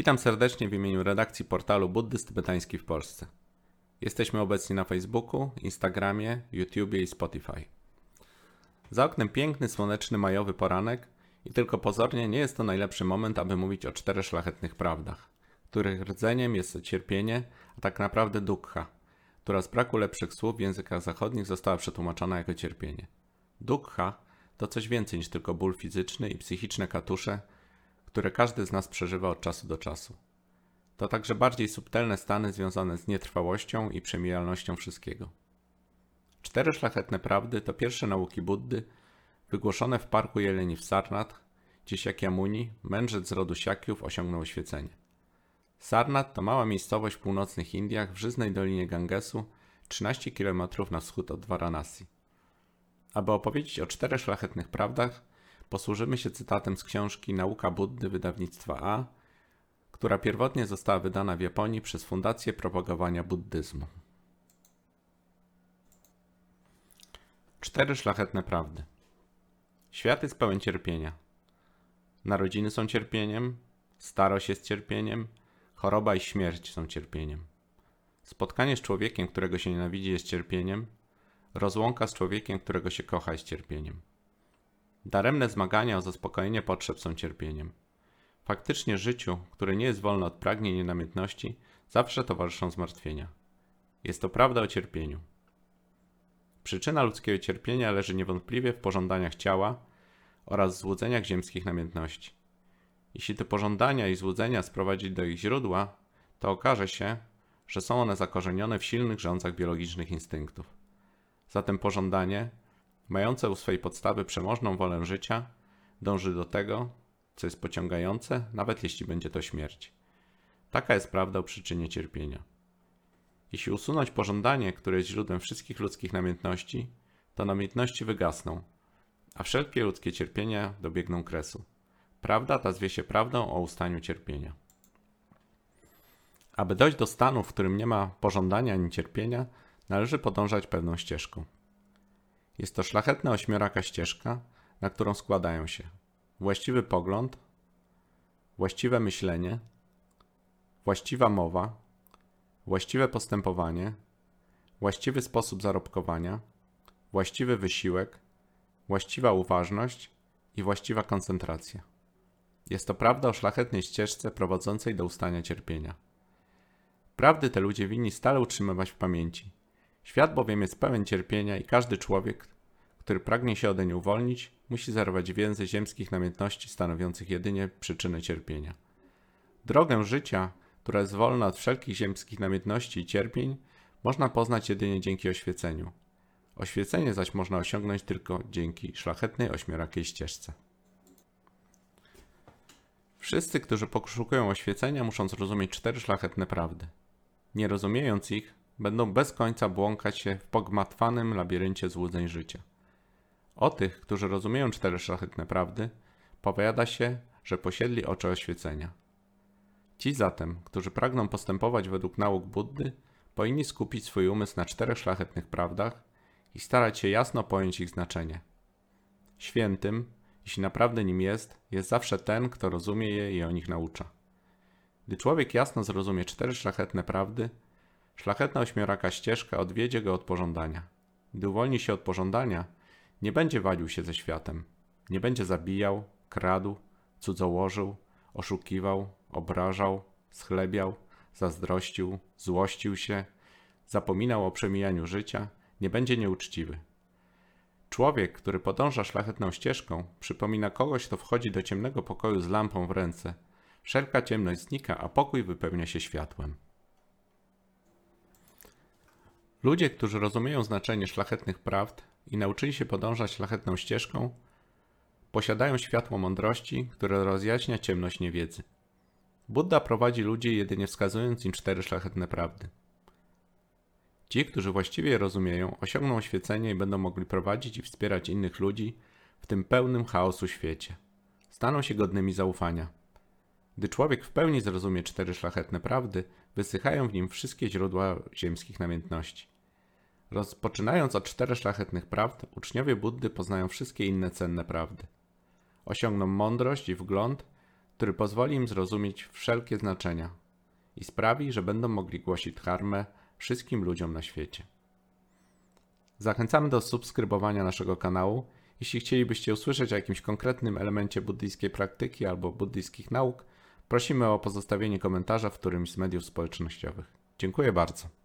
Witam serdecznie w imieniu redakcji portalu Buddyst Tybetański w Polsce. Jesteśmy obecni na Facebooku, Instagramie, YouTubie i Spotify. Za oknem piękny, słoneczny, majowy poranek i tylko pozornie nie jest to najlepszy moment, aby mówić o czterech szlachetnych prawdach, których rdzeniem jest cierpienie, a tak naprawdę dukkha, która z braku lepszych słów w językach zachodnich została przetłumaczona jako cierpienie. Dukkha to coś więcej niż tylko ból fizyczny i psychiczne katusze, które każdy z nas przeżywa od czasu do czasu. To także bardziej subtelne stany związane z nietrwałością i przemijalnością wszystkiego. Cztery szlachetne prawdy to pierwsze nauki Buddy, wygłoszone w parku Jeleni w Sarnath, gdzie Shakyamuni, mędrzec z rodu Siakiów, osiągnął oświecenie. Sarnath to mała miejscowość w północnych Indiach w żyznej dolinie Gangesu, 13 km na wschód od Varanasi. Aby opowiedzieć o czterech szlachetnych prawdach, posłużymy się cytatem z książki Nauka Buddy wydawnictwa A, która pierwotnie została wydana w Japonii przez Fundację Propagowania Buddyzmu. Cztery szlachetne prawdy. Świat jest pełen cierpienia. Narodziny są cierpieniem, starość jest cierpieniem, choroba i śmierć są cierpieniem. Spotkanie z człowiekiem, którego się nienawidzi, jest cierpieniem, rozłąka z człowiekiem, którego się kocha, jest cierpieniem. Daremne zmagania o zaspokojenie potrzeb są cierpieniem. Faktycznie życiu, które nie jest wolne od pragnień i namiętności, zawsze towarzyszą zmartwienia. Jest to prawda o cierpieniu. Przyczyna ludzkiego cierpienia leży niewątpliwie w pożądaniach ciała oraz złudzeniach ziemskich namiętności. Jeśli te pożądania i złudzenia sprowadzić do ich źródła, to okaże się, że są one zakorzenione w silnych rządzach biologicznych instynktów. Zatem pożądanie, mające u swej podstawy przemożną wolę życia, dąży do tego, co jest pociągające, nawet jeśli będzie to śmierć. Taka jest prawda o przyczynie cierpienia. Jeśli usunąć pożądanie, które jest źródłem wszystkich ludzkich namiętności, to namiętności wygasną, a wszelkie ludzkie cierpienia dobiegną kresu. Prawda ta zwie się prawdą o ustaniu cierpienia. Aby dojść do stanu, w którym nie ma pożądania ani cierpienia, należy podążać pewną ścieżką. Jest to szlachetna ośmioraka ścieżka, na którą składają się właściwy pogląd, właściwe myślenie, właściwa mowa, właściwe postępowanie, właściwy sposób zarobkowania, właściwy wysiłek, właściwa uważność i właściwa koncentracja. Jest to prawda o szlachetnej ścieżce prowadzącej do ustania cierpienia. Prawdy te ludzie winni stale utrzymywać w pamięci. Świat bowiem jest pełen cierpienia i każdy człowiek, który pragnie się odeń uwolnić, musi zerwać więzy ziemskich namiętności stanowiących jedynie przyczynę cierpienia. Drogę życia, która jest wolna od wszelkich ziemskich namiętności i cierpień, można poznać jedynie dzięki oświeceniu. Oświecenie zaś można osiągnąć tylko dzięki szlachetnej ośmiorakiej ścieżce. Wszyscy, którzy poszukują oświecenia, muszą zrozumieć cztery szlachetne prawdy. Nie rozumiejąc ich, będą bez końca błąkać się w pogmatwanym labiryncie złudzeń życia. O tych, którzy rozumieją cztery szlachetne prawdy, powiada się, że posiedli oczy oświecenia. Ci zatem, którzy pragną postępować według nauk Buddy, powinni skupić swój umysł na czterech szlachetnych prawdach i starać się jasno pojąć ich znaczenie. Świętym, jeśli naprawdę nim jest, jest zawsze ten, kto rozumie je i o nich naucza. Gdy człowiek jasno zrozumie cztery szlachetne prawdy, szlachetna ośmioraka ścieżka odwiedzie go od pożądania. Gdy uwolni się od pożądania, nie będzie walił się ze światem, nie będzie zabijał, kradł, cudzołożył, oszukiwał, obrażał, schlebiał, zazdrościł, złościł się, zapominał o przemijaniu życia, nie będzie nieuczciwy. Człowiek, który podąża szlachetną ścieżką, przypomina kogoś, kto wchodzi do ciemnego pokoju z lampą w ręce. Wszelka ciemność znika, a pokój wypełnia się światłem. Ludzie, którzy rozumieją znaczenie szlachetnych prawd i nauczyli się podążać szlachetną ścieżką, posiadają światło mądrości, które rozjaśnia ciemność niewiedzy. Buddha prowadzi ludzi jedynie wskazując im cztery szlachetne prawdy. Ci, którzy właściwie je rozumieją, osiągną oświecenie i będą mogli prowadzić i wspierać innych ludzi w tym pełnym chaosu świecie. Staną się godnymi zaufania. Gdy człowiek w pełni zrozumie cztery szlachetne prawdy, wysychają w nim wszystkie źródła ziemskich namiętności. Rozpoczynając od czterech szlachetnych prawd, uczniowie Buddy poznają wszystkie inne cenne prawdy. Osiągną mądrość i wgląd który pozwoli im zrozumieć wszelkie znaczenia i sprawi, że będą mogli głosić dharmę wszystkim ludziom na świecie. Zachęcamy do subskrybowania naszego kanału. Jeśli chcielibyście usłyszeć o jakimś konkretnym elemencie buddyjskiej praktyki albo buddyjskich nauk, prosimy o pozostawienie komentarza w którymś z mediów społecznościowych. Dziękuję bardzo.